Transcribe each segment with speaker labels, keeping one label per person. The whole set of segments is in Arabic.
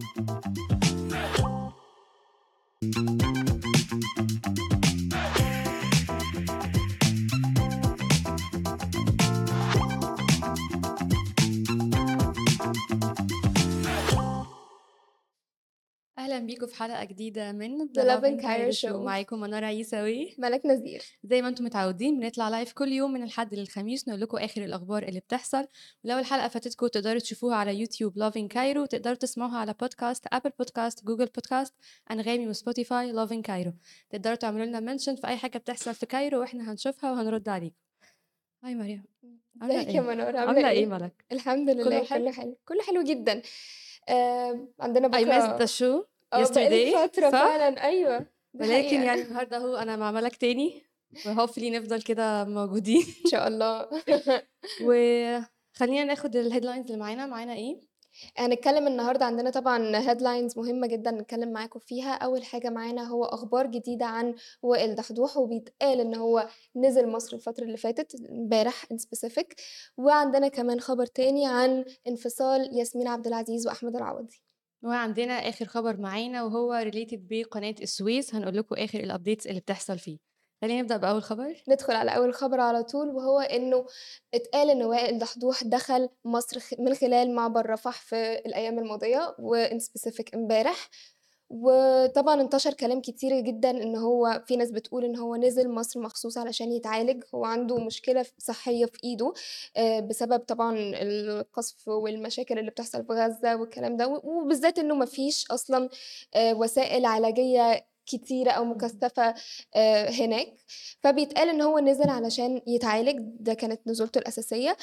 Speaker 1: Thank you. بيكم في حلقة جديدة من
Speaker 2: The Love and Cairo Show.
Speaker 1: معاكم منار عيساوي
Speaker 2: ملك نذير
Speaker 1: زي ما أنتم متعودين بنطلع لايف كل يوم من الحد للخميس نقول لكم آخر الأخبار اللي بتحصل. ولو الحلقة فاتتكم تقدروا تشوفوها على يوتيوب لافين كايرو تقدروا تسمعوها على بودكاست ابل بودكاست جوجل بودكاست أنغامي وسبوتيفاي لافين كايرو تقدروا تعملوا لنا منشن في أي حاجة بتحصل في كايرو وإحنا هنشوفها وهنرد عليكم. هاي مريم.
Speaker 2: ازيك
Speaker 1: إيه؟
Speaker 2: يا منور
Speaker 1: عاملة إيه ملك؟
Speaker 2: الحمد لله
Speaker 1: كله
Speaker 2: كله
Speaker 1: حلو؟
Speaker 2: كله حلو جدا. آه عندنا
Speaker 1: I missed
Speaker 2: بكره
Speaker 1: the show.
Speaker 2: آه بقالي
Speaker 1: yesterday
Speaker 2: فترة
Speaker 1: صح؟
Speaker 2: فعلا. أيوه دي
Speaker 1: ولكن
Speaker 2: حقيقة.
Speaker 1: يعني النهارده أهو أنا مع ملك تاني. و hopefully نفضل كده موجودين.
Speaker 2: إن شاء الله.
Speaker 1: وخلينا ناخد ال headlines اللي معانا. معانا إيه؟
Speaker 2: هنتكلم النهارده عندنا طبعا headlines مهمة جدا نتكلم معاكم فيها. أول حاجة معانا هو أخبار جديدة عن وائل دحدوح وبيتقال إن هو نزل مصر الفترة اللي فاتت امبارح in specific وعندنا كمان خبر تاني عن انفصال ياسمين عبد العزيز وأحمد العوضي.
Speaker 1: وعندنا آخر خبر معانا وهو related بقناة السويس. هنقول لكم آخر ال updates اللي بتحصل فيه. خلينا نبدأ بأول خبر.
Speaker 2: ندخل على أول خبر على طول وهو إنه اتقال إن وائل دحدوح دخل مصر من خلال معبر رفح في الأيام الماضية وإن سبيسيفيك امبارح وطبعا انتشر كلام كتير جدا إن هو في ناس بتقول إن هو نزل مصر مخصوص علشان يتعالج هو عنده مشكلة صحية في إيده آه، بسبب طبعا القصف والمشاكل اللي بتحصل في غزة والكلام ده وبالذات إنه مفيش أصلا آه، وسائل علاجية كتيرة أو مكثفة آه، هناك. فبيتقال إن هو نزل علشان يتعالج ده كانت نزولته الأساسية.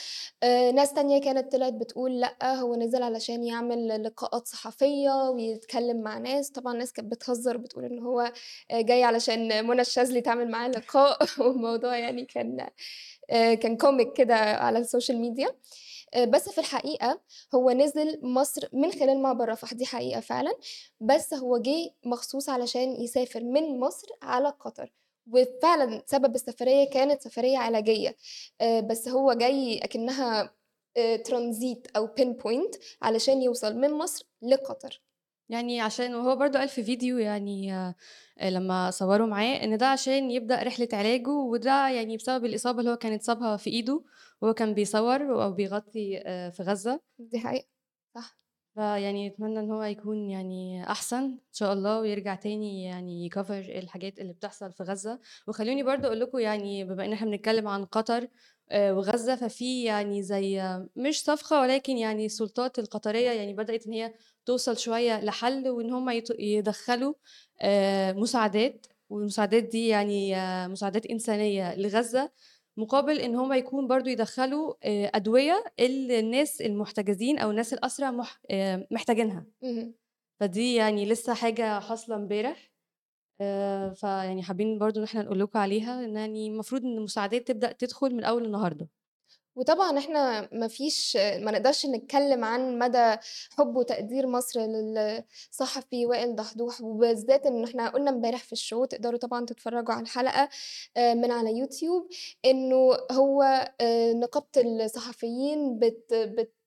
Speaker 2: آه، ناس تانية كانت طلعت بتقول لأ هو نزل علشان يعمل لقاءات صحفية ويتكلم مع ناس. طبعا ناس كانت بتهزر بتقول إن هو جاي علشان منى الشاذلي تعمل معاه لقاء. والموضوع يعني كان آه، كان comic كده على ال social media. آه، بس في الحقيقة هو نزل مصر من خلال معبر رفح دي حقيقة فعلا. بس هو جه مخصوص علشان يسافر من مصر على قطر وفعلا سبب السفرية كانت سفرية علاجية. آه، بس هو جاي أكنها ترانزيت أو بين بوينت علشان يوصل من مصر لقطر.
Speaker 1: يعني عشان وهو برضو قال في فيديو يعني آه، آه، لما صوروا معاه إن ده عشان يبدأ رحلة علاجه وده يعني بسبب الإصابة اللي هو كان اتصابها في إيده. وهو كان بيصور أو بيغطي آه، في غزة.
Speaker 2: دي حقيقة
Speaker 1: فيعني أتمنى إن هو يكون يعني أحسن إن شاء الله ويرجع تاني يعني يكفر الحاجات اللي بتحصل في غزة. وخلوني برضو أقول لكم يعني بما إن إحنا بنتكلم عن قطر آه، وغزة ففي يعني زي آه، مش صفقة ولكن يعني السلطات القطرية يعني بدأت إن هي توصل شوية لحل وإن هم يدخلوا مساعدات. والمساعدات دي يعني مساعدات إنسانية لغزة. مقابل إن هم يكون برضو يدخلوا آه، أدوية اللي الناس المحتجزين أو الناس الاسرى مح... آه، محتاجينها. فدي يعني لسه حاجة حاصلة امبارح آه، فيعني حابين برضو إن إحنا نقول لكم عليها إن يعني المفروض إن المساعدات تبدأ تدخل من أول النهارده
Speaker 2: وطبعا إحنا ما فيش ما نقدرش نتكلم عن مدى حب وتقدير مصر للصحفي وائل دحدوح وبالذات إن إحنا قلنا امبارح في الشو تقدروا طبعا تتفرجوا على الحلقة آه، من على يوتيوب إنه هو آه، نقابة الصحفيين بت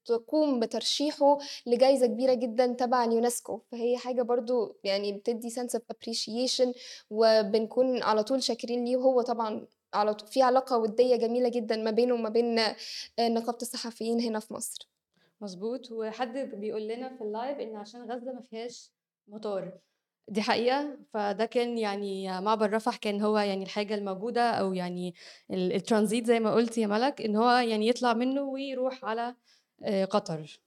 Speaker 2: بتقوم بترشيحه لجائزة كبيرة جدا تبع اليونسكو. فهي حاجة برضو يعني بتدي sense of appreciation وبنكون على طول شاكرين ليه وهو طبعا على طول في علاقة ودية جميلة جدا ما بينه وما بين آه، نقابة الصحفيين هنا في مصر.
Speaker 1: مظبوط. وحد بيقول لنا في اللايف إن عشان غزة ما فيهاش مطار. دي حقيقة. فده كان يعني معبر رفح كان هو يعني الحاجة الموجودة أو يعني ال- الترانزيت زي ما قلت يا ملك إن هو يعني يطلع منه ويروح على آه، قطر.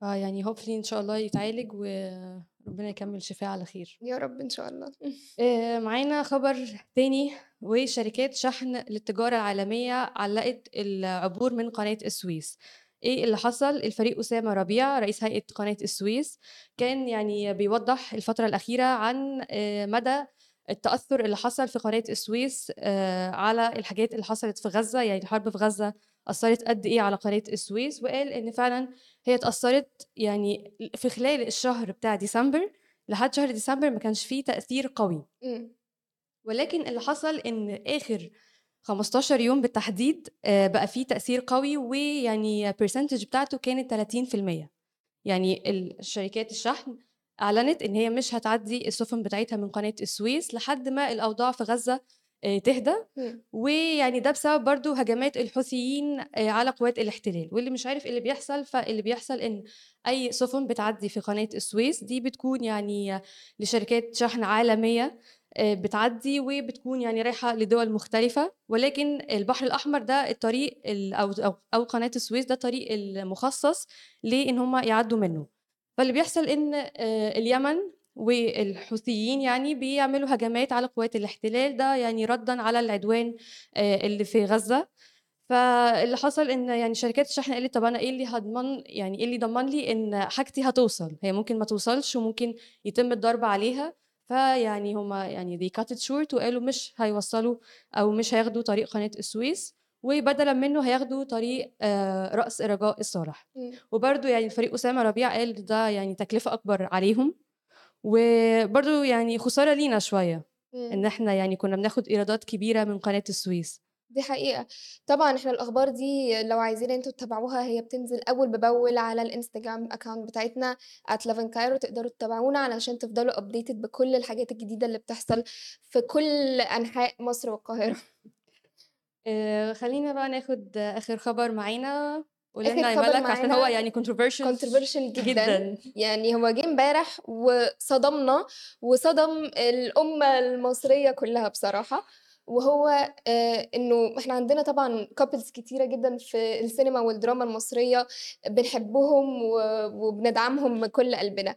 Speaker 1: فيعني هوبفلي إن شاء الله يتعالج وربنا يكمل شفاء على خير.
Speaker 2: يا رب إن شاء الله.
Speaker 1: آه، معانا خبر تاني وشركات شحن للتجارة العالمية علقت العبور من قناة السويس. إيه اللي حصل؟ الفريق أسامة ربيع رئيس هيئة قناة السويس كان يعني بيوضح الفترة الأخيرة عن آه، مدى التأثر اللي حصل في قناة السويس آه، على الحاجات اللي حصلت في غزة يعني الحرب في غزة أثرت قد إيه على قناة السويس وقال إن فعلا هي اتأثرت يعني في خلال الشهر بتاع ديسمبر لحد شهر ديسمبر ما كانش فيه تأثير قوي. ولكن اللي حصل إن آخر 15 يوم بالتحديد آه، بقى فيه تأثير قوي ويعني برسنتج بتاعته كانت 30% يعني ال شركات الشحن أعلنت إن هي مش هتعدّي السفن بتاعتها من قناة السويس لحد ما الأوضاع في غزة آآ تهدى،
Speaker 2: إمم.
Speaker 1: ويعني ده بسبب برضه هجمات الحوثيين آآ على قوات الاحتلال، واللي مش عارف إيه اللي بيحصل، فاللي بيحصل إن أي سفن بتعدّي في قناة السويس دي بتكون يعني لشركات شحن عالمية آآ بتعدّي وبتكون يعني رايحة لدول مختلفة، ولكن البحر الأحمر ده الطريق أو أو قناة السويس ده الطريق المخصص لإن هم يعدّوا منه. فاللي بيحصل آآ اليمن والحوثيين يعني بيعملوا هجمات على قوات الاحتلال، ده يعني رَدًا على العدوان آآ اللي في غزة. فاللي حصل إن يعني شركات الشحن قالت طَب أنا إيه اللي هاضمن يعني إيه اللي يضمن لي إن حاجتي هتوصل؟ هي ممكن ما توصلش وممكن يتم الضرب عليها، فيعني هم يعني they cut it short وقالوا مش هيوصّلوا أو مش هياخدوا طريق قناة السويس، وبدلًا منه هياخدوا طريق آآ رأس رجاء الصالح.
Speaker 2: إمم.
Speaker 1: وبرضه يعني فريق أسامة ربيع قال ده يعني تكلفة أكبر عليهم، وبرضه يعني خسارة لينا شوية، إن
Speaker 2: إمم.
Speaker 1: إحنا يعني كنا بناخد إيرادات كبيرة من قناة السويس.
Speaker 2: دي حقيقة. طبعًا إحنا الأخبار دي لو عايزين أنتم تتابعوها هي بتنزل أول بأول على الإنستجرام account بتاعتنا @11cairo تقدروا تتابعونا علشان تفضلوا updated بكل الحاجات الجديدة اللي بتحصل في كل أنحاء مصر والقاهرة.
Speaker 1: آآ خلّينا بقى ناخد آخر خبر معانا، قولي لنا مَلَك عشان هو يعني controversial
Speaker 2: controversial جدًا،
Speaker 1: جدًا.
Speaker 2: يعني هو جِه امبارح وصدمنا، وصدم الأمة المصرية كلّها بصراحة، وهو آآ إنه إحنا عندنا طبعًا couples كتيرة جدًا في السينما والدراما المصرية بنحبهم و وبندعمهم من كل قلبنا،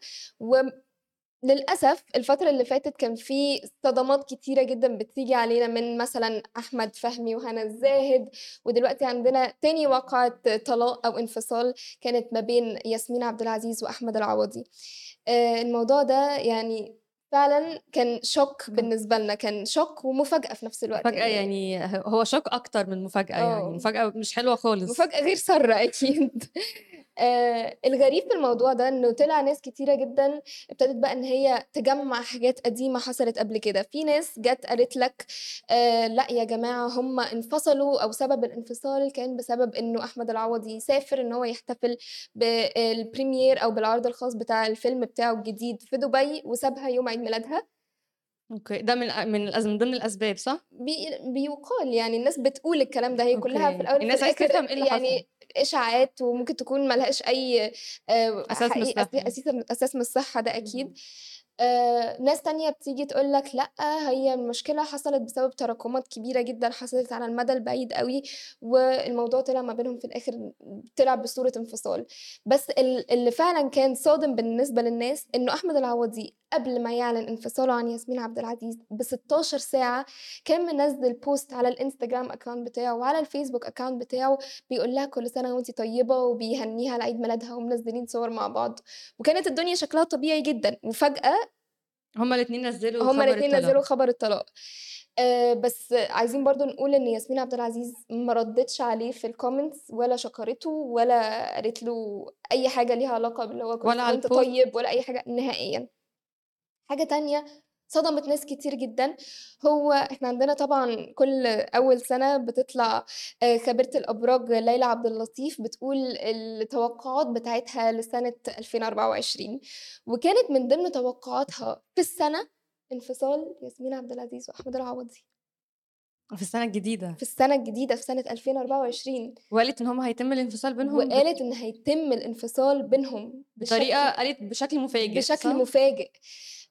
Speaker 2: وللأسف الفترة اللي فاتت كان في صدمات كتيرة جدًا بتيجي علينا من مثلًا أحمد فهمي وهنا الزاهد، ودلوقتي عندنا تاني واقعة طلاق أو انفصال كانت ما بين ياسمين عبد العزيز وأحمد العوضي. آآ الموضوع ده يعني فعلًا كان
Speaker 1: كان
Speaker 2: بالنسبة لنا، كان shock ومفاجأة في نفس الوقت
Speaker 1: مفاجأة
Speaker 2: يعني.
Speaker 1: يعني هو shock أكتر من مفاجأة يعني،
Speaker 2: آه.
Speaker 1: مفاجأة مش حلوة خالص.
Speaker 2: مفاجأة غير سارة أكيد. آآ الغريب في الموضوع ده إنه طلع ناس كتيرة جدًا ابتدت بقى إن هي تجمّع حاجات قديمة حصلت قبل كده، في ناس جات قالت لك آآ لأ يا جماعة هم انفصلوا أو سبب الانفصال كان بسبب إنه أحمد العوضي سافر إن هو يحتفل بالpremiere أو بالعرض الخاص بتاع الفيلم بتاعه الجديد في دبي وسابها يوم عيد ميلادها.
Speaker 1: okay، ده من من من ضمن الأسباب صح؟
Speaker 2: بي بيُقال يعني الناس بتقول الكلام ده، هي كلّها في
Speaker 1: okay،
Speaker 2: الأول وفي
Speaker 1: الناس
Speaker 2: الآخر
Speaker 1: تفهم إيه اللي حصل.
Speaker 2: إشاعات وممكن تكون ما لهاش أي آآ
Speaker 1: أساس من.
Speaker 2: أسيسة أساس من الصحة ده.
Speaker 1: اهم.
Speaker 2: آآ ناس تانية بتيجي تقول لك لأ، هي المشكلة حصلت بسبب تراكمات كبيرة جدًا حصلت على المدى البعيد أوي، والموضوع طلع ما بينهم في الآخر طلع بصورة انفصال. بس ال اللي فعلًا كان صادم بالنسبة للناس إنه أحمد العوضي قبل ما يعلن انفصاله عن ياسمين عبد العزيز ب16 ساعة كان منزّل post على الإنستجرام account بتاعه وعلى الفيسبوك account بتاعه بيقول لها كل سنة وأنتِ طيبة وبيهنّيها على عيد ميلادها ومنزّلين صور مع بعض، وكانت الدنيا شكلها طبيعي جدًا، وفجأة
Speaker 1: هُم الاتنين نزّلوا
Speaker 2: هُم
Speaker 1: خبر
Speaker 2: الاتنين نزّلوا. خبر الطلاق. آآ بس عايزين برضه نقول إن ياسمين عبد العزيز ما ردِّتش عليه في الcomments ولا شكرته ولا قالت له أي حاجة ليها علاقة باللي هو كل
Speaker 1: ولا.
Speaker 2: طيب ولا أي حاجة نهائيًا. حاجة تانية صدمت ناس كتير جدًا، هو إحنا عندنا طبعًا كل أول سنة بتطلع آآ خبيرة الأبراج ليلى عبد اللطيف بتقول التوقعات بتاعتها لسنة 2024 وكانت من ضمن توقعاتها في السنة انفصال ياسمين عبد العزيز وأحمد العوضي.
Speaker 1: في السنة الجديدة.
Speaker 2: في السنة الجديدة في سنة 2024.
Speaker 1: وقالت إن هُم هيتم الانفصال بينهم بت
Speaker 2: وقالت إن هيتم الانفصال بينهم
Speaker 1: بطريقة
Speaker 2: بشكل
Speaker 1: قالت بشكل مفاجئ
Speaker 2: بشكل
Speaker 1: صح؟
Speaker 2: مفاجئ.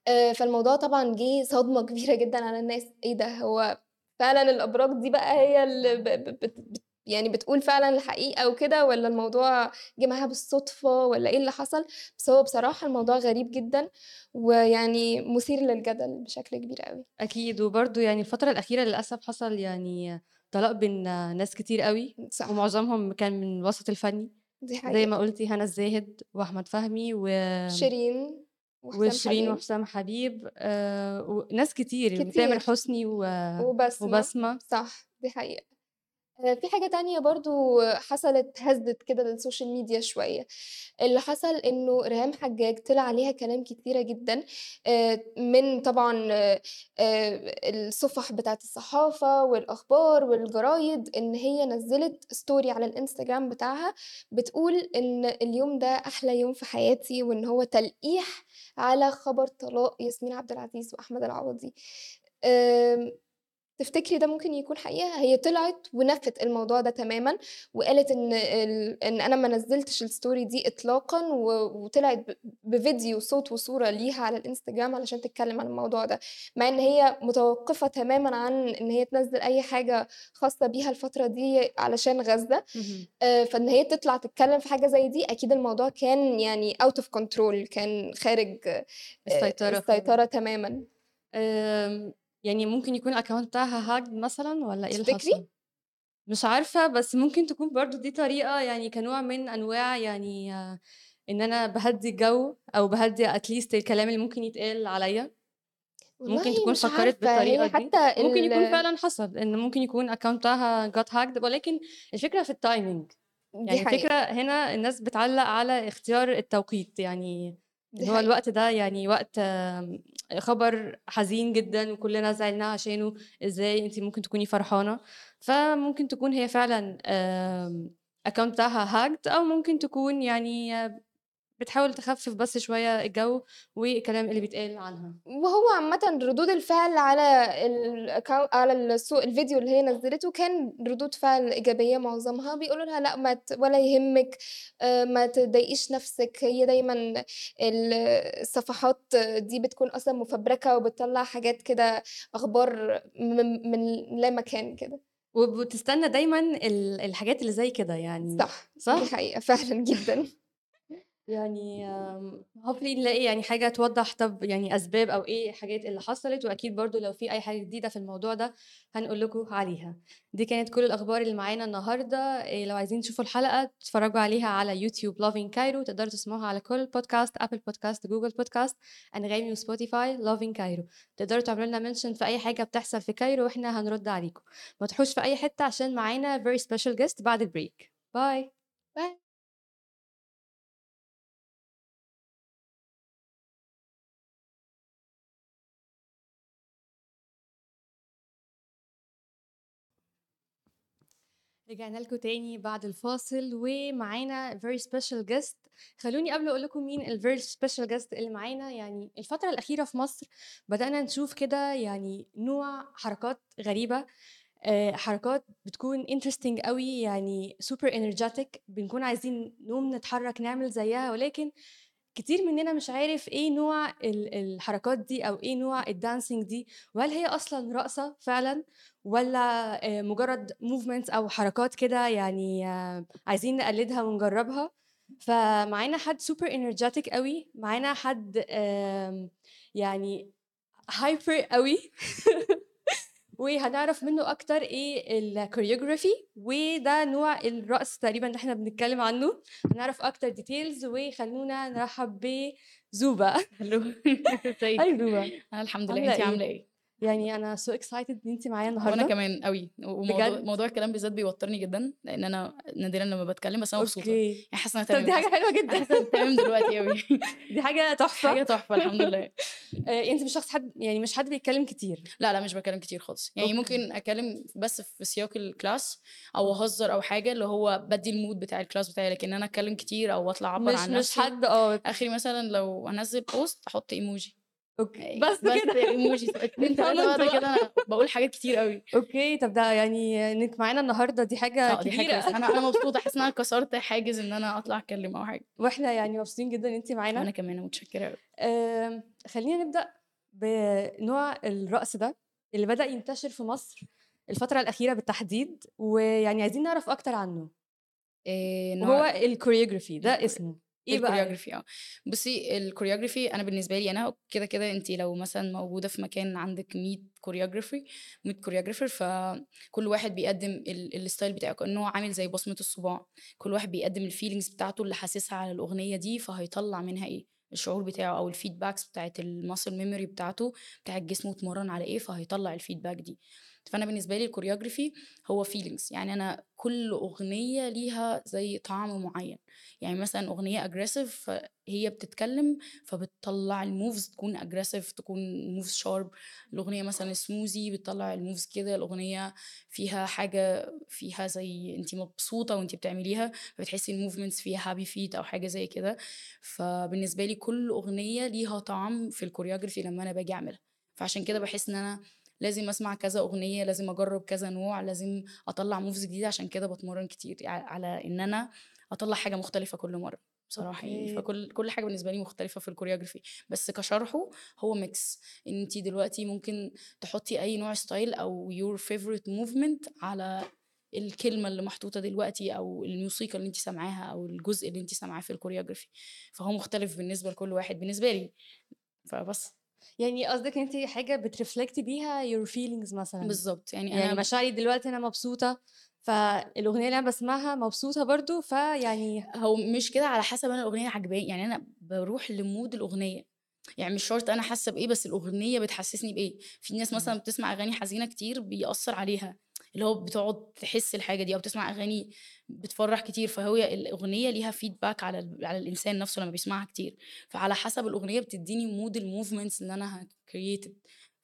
Speaker 2: آآ فالموضوع طبعًا جِه صدمة كبيرة جدًا على الناس، إيه ده هو فعلًا الأبراج دي بقى هي اللي ب ب بت يعني بتقول فعلًا الحقيقة وكده والّا الموضوع جِه معاها بالصدفة والّا إيه اللي حصل؟ بس هو بصراحة الموضوع غريب جدًا، ويعني مثير للجدل بشكل كبير أوي.
Speaker 1: أكيد، وبرضه يعني الفترة الأخيرة للأسف حصل يعني طلاق بين ناس كتير أوي،
Speaker 2: صح.
Speaker 1: ومعظمهم كان من الوسط الفني،
Speaker 2: دي
Speaker 1: زي
Speaker 2: حقيقة.
Speaker 1: ما قُلتِ هنا الزاهد وأحمد فهمي و
Speaker 2: شيرين وحسام
Speaker 1: وشيرين
Speaker 2: حبيب.
Speaker 1: وحسام حبيب آآ وناس كتير،
Speaker 2: كتير.
Speaker 1: حسني و
Speaker 2: وبسمة.
Speaker 1: وبسمة.
Speaker 2: صح، دي حقيقة. آآ في حاجة تانية برضه حصلت هزِّت كده السوشيال ميديا شوية، اللي حصل إنه ريهام حجاج طلع عليها كلام كتيرة جدًا آآ من طبعًا آآ الصُفح بتاعة الصحافة والأخبار والجرايد، إن هي نزّلت story على الإنستجرام بتاعها بتقول إن اليوم ده أحلى يوم في حياتي، وإن هو تلقيح على خبر طلاق ياسمين عبد العزيز وأحمد العوضي. تفتكري ده ممكن يكون حقيقة؟ هي طلعت ونفت الموضوع ده تمامًا، وقالت إن ال إن أنا ما نزّلتش الstory دي إطلاقًا، و وطلعت بفيديو صوت وصورة ليها على الإنستجرام علشان تتكلم عن الموضوع ده، مع إن هي متوقفة تمامًا عن إن هي تنزّل أي حاجة خاصة بيها الفترة دي علشان غزة،
Speaker 1: اهم.
Speaker 2: آآ فإن هي تطلع تتكلم في حاجة زي دي أكيد الموضوع كان يعني out of control كان خارج آآ
Speaker 1: السيطرة خالص.
Speaker 2: السيطرة تمامًا.
Speaker 1: يعني ممكن يكون الaccount بتاعها hacked مثلًا والّا إيه اللي؟ حصل؟ مش عارفة، بس ممكن تكون برضه دي طريقة يعني كنوع من أنواع يعني إن أنا باهدّي الجو أو باهدّي at least الكلام اللي ممكن يتقال عليّا. ممكن تكون فكّرت بالطريقة
Speaker 2: هي
Speaker 1: دي،
Speaker 2: حتى
Speaker 1: ممكن يكون فعلًا حصل، إن ممكن يكون الaccount بتاعها got hacked ولكن الفكرة في
Speaker 2: دي
Speaker 1: يعني الفكرة
Speaker 2: حقيقة.
Speaker 1: هنا الناس بتعلّق على اختيار التوقيت، يعني هو. الوقت ده يعني وقت خبر حزين جدًا وكلنا زعلنا عشانه، إزاي أنتِ ممكن تكوني فرحانة؟ فممكن تكون هي فعلًا الaccount بتاعها أو ممكن تكون يعني بتحاول تخفف بس شوية الجو والكلام اللي بيتقال عنها.
Speaker 2: وهو عامةً ردود الفعل على الأكو على الصو الفيديو اللي هي نزّلته كان ردود فعل إيجابية معظمها، بيقولوا لها لأ ما ت ولا يهمِّك آآ ما تضايقيش نفسِك، هي دايمًا ال الصفحات دي بتكون أصلًا مفبركة وبتطلّع حاجات كده أخبار من من لا مكان كده.
Speaker 1: وبتستنى دايمًا ال الحاجات اللي زي كده يعني
Speaker 2: صح، دي
Speaker 1: صح؟
Speaker 2: حقيقة فعلًا جدًا.
Speaker 1: يعني آمم hopefully نلاقي يعني حاجة توضّح طَب يعني أسباب أو إيه الحاجات اللي حصلت، وأكيد برضه لو في أي حاجة جديدة في الموضوع ده هنقول لكم عليها. دي كانت كل الأخبار اللي معانا النهارده، آآ لو عايزين تشوفوا الحلقة تتفرّجوا عليها على يوتيوب loving cairo تقدروا تسمعوها على كل podcast Apple podcast Google podcast أنغامي وSpotify loving cairo تقدروا تعملوا لنا mention في أي حاجة بتحصل في Cairo وإحنا هنرُد عليكم. ما تروحوش في أي حتة عشان معانا very special guest بعد. bye.
Speaker 2: bye.
Speaker 1: رجعنا لكم تاني بعد الفاصل ومعانا very special guest. خلوني قبل أقول لكم مين ال very special guest اللي معانا يعني الفترة الأخيرة في مصر بدأنا نشوف كده يعني نوع حركات غريبة آآ حركات بتكون interesting أوي يعني super energetic بنكون عايزين نقوم نتحرك نعمل زيها ولكن كتير مننا مش عارف إيه نوع ال الحركات دي أو إيه نوع الdancing دي، وهل هي أصلًا رقصة فعلًا والّا آآ مجرد movements أو حركات كده يعني عايزين نقلدها ونجربها؟ فمعانا حد super energetic أوي، معانا حد يعني hyper أوي وهنعرف منه أكتر إيه الchoreography وده نوع الرقص تقريبًا اللي إحنا بنتكلم عنه، هنعرف أكتر details وخلونا نرحب
Speaker 3: hello
Speaker 1: hi
Speaker 3: ازيك؟ الحمد لله، أنتِ
Speaker 1: إيه؟ يعني أنا so excited إن أنتِ معايا النهارده.
Speaker 3: كمان أوي، وموضوع؟ موضوع الكلام بالذات بيوترني جدًا، لإن أنا نادرًا لمّا باتكلم بس أنا مبسوطة،
Speaker 1: okay.
Speaker 3: يعني أنا
Speaker 1: دي
Speaker 3: تمام،
Speaker 1: حاجة حلوة
Speaker 3: حاسة
Speaker 1: جدًا.
Speaker 3: تمام دلوقتي أوي.
Speaker 1: دي حاجة تحفة.
Speaker 3: حاجة تحفة الحمد لله.
Speaker 1: آآ أنتِ مش شخص حد يعني مش حد بيتكلم كتير.
Speaker 3: لا، لا مش باتكلم كتير خالص، يعني
Speaker 1: أوكي.
Speaker 3: ممكن أتكلم بس في سياق الclass أو أهزر أو حاجة اللي هو بادّي الmood بتاع الclass بتاعي، لكن أنا أتكلم كتير أو أطلع أعبّر
Speaker 1: مش
Speaker 3: عن
Speaker 1: مش
Speaker 3: نفسي
Speaker 1: حد آه.
Speaker 3: آخري مثلًا لو هانزّل post أحط emoji
Speaker 1: okay.
Speaker 3: بس
Speaker 1: بس كده.
Speaker 3: emoji 2 3
Speaker 1: خلاص
Speaker 3: بعد
Speaker 1: بقى.
Speaker 3: كده أنا باقول حاجات كتير أوي.
Speaker 1: okay، طب ده يعني إنِّك معانا النهارده دي حاجة
Speaker 3: آه، دي حاجة أنا أنا مبسوطة، حاسة إن أنا كسرت حاجز إن أنا أطلع أتكلم أو حاجة.
Speaker 1: وإحنا يعني مبسوطين جدًا إن أنتِ معانا.
Speaker 3: وأنا كمان متشكرة أوي.
Speaker 1: آمم خلّينا نبدأ بنوع الرقص ده اللي بدأ ينتشر في مصر الفترة الأخيرة بالتحديد، ويعني عايزين نعرف أكتر عنه. وهو
Speaker 3: نوع
Speaker 1: الchoreography ده اسمه، إيه بقى؟
Speaker 3: الchoreography آه. بُصّي الchoreography أنا بالنسبة لي أنا كده، كده أنتِ لو مثلًا موجودة في مكان عندِك 100 choreography 100 choreographer فكل واحد بيقدّم ال الstyle بتاعه، كأنه عامل زي بصمة الصباع، كل واحد بيقدّم الfeelings بتاعته اللي حاسسها على الأغنية دي، فهيطلّع منها إيه، الشعور بتاعه أو الfeedbacks بتاعة الmuscle memory بتاعته، بتاع الجسم واتمرّن على إيه، فهيطلّع الfeedback دي. فأنا بالنسبة لي ال choreography هو feelings يعني أنا كل أغنية ليها زي طعم معين. يعني مثلا أغنية aggressive هي بتتكلم فبتطلع ال moves تكون aggressive تكون moves sharp الأغنية مثلا سموزي بتطلع ال moves كده الأغنية فيها حاجة فيها زي انت مبسوطة وانت بتعمليها فبتحسي ال movements فيها happy feet أو حاجة زي كده. فبالنسبة لي كل أغنية ليها طعم في ال choreography لما أنا باجي أعملها. فعشان كده بحس إن أنا لازم أسمع كذا أغنية لازم أجرب كذا نوع لازم أطلع moves جديدة عشان كده بتمرن كتير على إن أنا أطلع حاجة مختلفة كل مرة بصراحة يعني. فكل كل حاجة بالنسبة لي مختلفة في ال choreography بس كشرحه هو mix ان انت دلوقتي ممكن تحطي أي نوع style أو your favorite movement على الكلمة اللي محطوطة دلوقتي أو الموسيقى اللي انت سامعاها أو الجزء اللي انت سامعاه في ال choreography فهو مختلف بالنسبة لكل واحد بالنسبة لي. فبس.
Speaker 1: يعني قصدك انت حاجة بترفلكتي بيها your feelings مثلا؟
Speaker 3: بالظبط يعني
Speaker 1: يعني
Speaker 3: أنا
Speaker 1: مشاعري دلوقتي أنا مبسوطة فالأغنية اللي أنا بسمعها مبسوطة برضو فيعني
Speaker 3: هو مش كده على حسب أنا الأغنية عجباني يعني أنا بروح ل mood الأغنية يعني مش شرط أنا حاسة بإيه بس الأغنية بتحسسني بإيه. في ناس مثلا بتسمع أغاني حزينة كتير بيأثر عليها. اللي هو بتقعد تحس الحاجة دي أو بتسمع أغاني بتفرح كتير فهي الأغنية ليها feedback على ال- على الإنسان نفسه لما بيسمعها كتير. فعلى حسب الأغنية بتديني mood ال movements اللي أنا ه create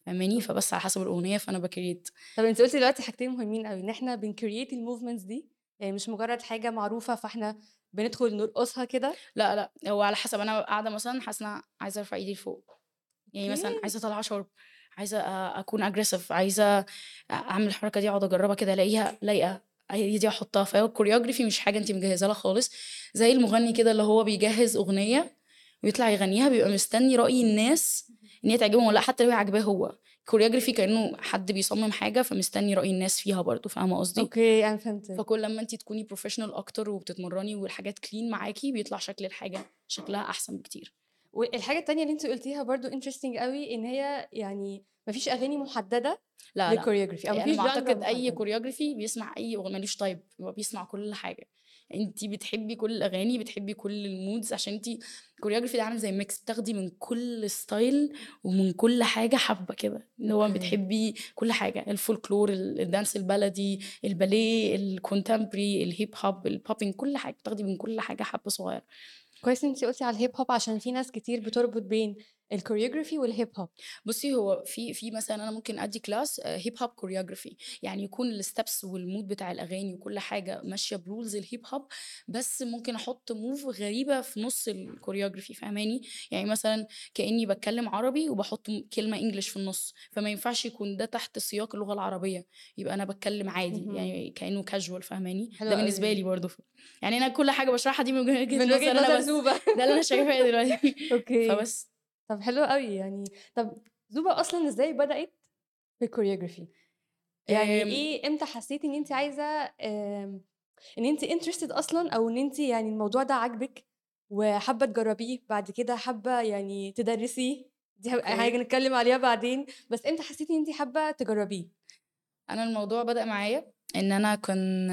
Speaker 3: فاهماني؟ فبس على حسب الأغنية فأنا ب create
Speaker 1: طب أنت قلتي دلوقتي حاجتين مهمين قوي إن إحنا بن create ال movements دي يعني مش مجرد حاجة معروفة فإحنا بندخل نرقصها كده؟
Speaker 3: لا لا هو على حسب أنا قاعدة مثلا حاسة عايزة أرفع إيدي لفوق. يعني مثلا عايزة أطلع sharp عايزة أكون aggressive عايزة أعمل الحركة دي أقعد أجربها كده ألاقيها لايقة هي دي أحطها. فهو ال choreography مش حاجة انت مجهزة لها خالص. زي المغني كده اللي هو بيجهز أغنية ويطلع يغنيها بيبقى مستني رأي الناس إن هي تعجبهم ولا لأ، حتى لو هي عاجباه هو. ال choreography كأنه حد بيصمم حاجة فمستني رأي الناس فيها برضو فاهمة قصدي؟
Speaker 1: okay أنا فهمت
Speaker 3: فكل لما انت تكوني professional أكتر وبتتمرني والحاجات clean معاكي بيطلع شكل الحاجة شكلها أحسن بكتير.
Speaker 1: والحاجة التانية اللي انت قلتيها برضو interesting قوي إن هي يعني مفيش أغاني محددة
Speaker 3: لا لا.
Speaker 1: لل choreography أو
Speaker 3: يعني
Speaker 1: مفيش genre
Speaker 3: بعتقد
Speaker 1: أي
Speaker 3: choreography بيسمع أي أغنية ملوش type هو بيسمع كل حاجة. انت بتحبي كل الاغاني بتحبي كل ال moods عشان انت ال choreography ده عامل زي mix بتاخدي من كل style ومن كل حاجة حبة كده. اللي هو بتحبي كل حاجة الفولكلور ال- ال dance البلدي الباليه ال contemporary ال hip hop ال popping كل حاجة بتاخدي من كل حاجة حبة صغيرة.
Speaker 1: كويس انت قلتي على ال hip hop عشان في ناس كتير بتربط بين ال choreography وال hip hop
Speaker 3: بصي هو في في مثلا أنا ممكن أدي class hip hop choreography يعني يكون ال steps وال mood بتاع الأغاني وكل حاجة ماشية ب rules ال hip hop بس ممكن أحط move غريبة في نص ال choreography فاهماني؟ يعني مثلا كأني بتكلم عربي وبحط كلمة English في النص. فما ينفعش يكون ده تحت سياق اللغة العربية. يبقى أنا بتكلم عادي. يعني كأنه كاجوال فاهماني؟ ده
Speaker 1: بالنسبة
Speaker 3: لي برضه. يعني أنا كل حاجة بشرحها دي من
Speaker 1: وجهة
Speaker 3: نظر
Speaker 1: أنا
Speaker 3: بس. ده اللي أنا شايفاه دلوقتي.
Speaker 1: okay.
Speaker 3: فبس.
Speaker 1: طب حلو قوي يعني. طب زوبا أصلا إزاي بدأت في ال choreography يعني
Speaker 3: أم،
Speaker 1: إيه إمتى حسيتي إن انت عايزة آم، إن انت interested أصلا أو إن انت يعني الموضوع ده عاجبك وحابة تجربيه بعد كده حابة يعني تدرسيه؟ دي
Speaker 3: حاجة
Speaker 1: نتكلم عليها بعدين. بس إمتى حسيتي إن انت حابة تجربيه؟
Speaker 3: أنا الموضوع بدأ معايا إن أنا كان